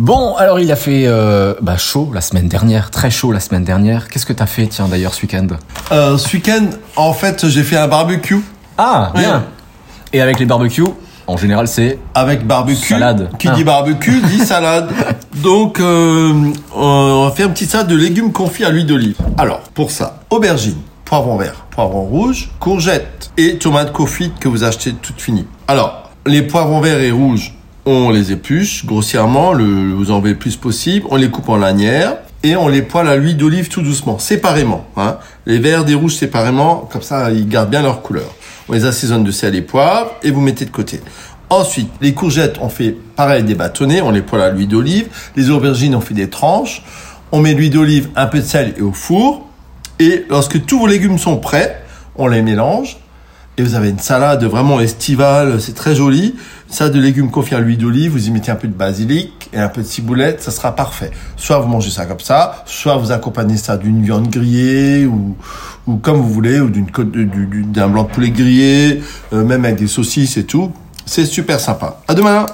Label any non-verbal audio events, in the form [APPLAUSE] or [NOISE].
Bon, alors il a fait euh, bah, chaud la semaine dernière, très chaud la semaine dernière. Qu'est-ce que t'as fait, tiens, d'ailleurs, ce week-end? Euh, ce week-end, en fait, j'ai fait un barbecue Ah, bien Ouais. Et avec les barbecues, en général, c'est... avec barbecue. Salade. Qui Ah. dit barbecue dit [LAUGHS] salade. Donc, euh, on va faire un petit salade de légumes confits à l'huile d'olive. Alors, pour ça, aubergine, poivron vert, poivron rouge, courgettes et tomates confites que vous achetez toutes finies. Alors, les poivrons verts et rouges, on les épluche grossièrement, le, vous en le plus possible. On les coupe en lanières et on les poêle à l'huile d'olive tout doucement, séparément. Hein. Les verts des rouges séparément, comme ça ils gardent bien leur couleur. On les assaisonne de sel et poivre et vous mettez de côté. Ensuite, les courgettes, on fait pareil des bâtonnets, on les poêle à l'huile d'olive. Les aubergines, on fait des tranches. On met l'huile d'olive, un peu de sel et au four. Et lorsque tous vos légumes sont prêts, on les mélange. Et vous avez une salade vraiment estivale, c'est très joli. Salade de légumes confits à l'huile d'olive, vous y mettez un peu de basilic et un peu de ciboulette, ça sera parfait. Soit vous mangez ça comme ça, soit vous accompagnez ça d'une viande grillée ou, ou comme vous voulez, ou d'une d'un blanc de poulet grillé, euh, même avec des saucisses et tout. C'est super sympa. À demain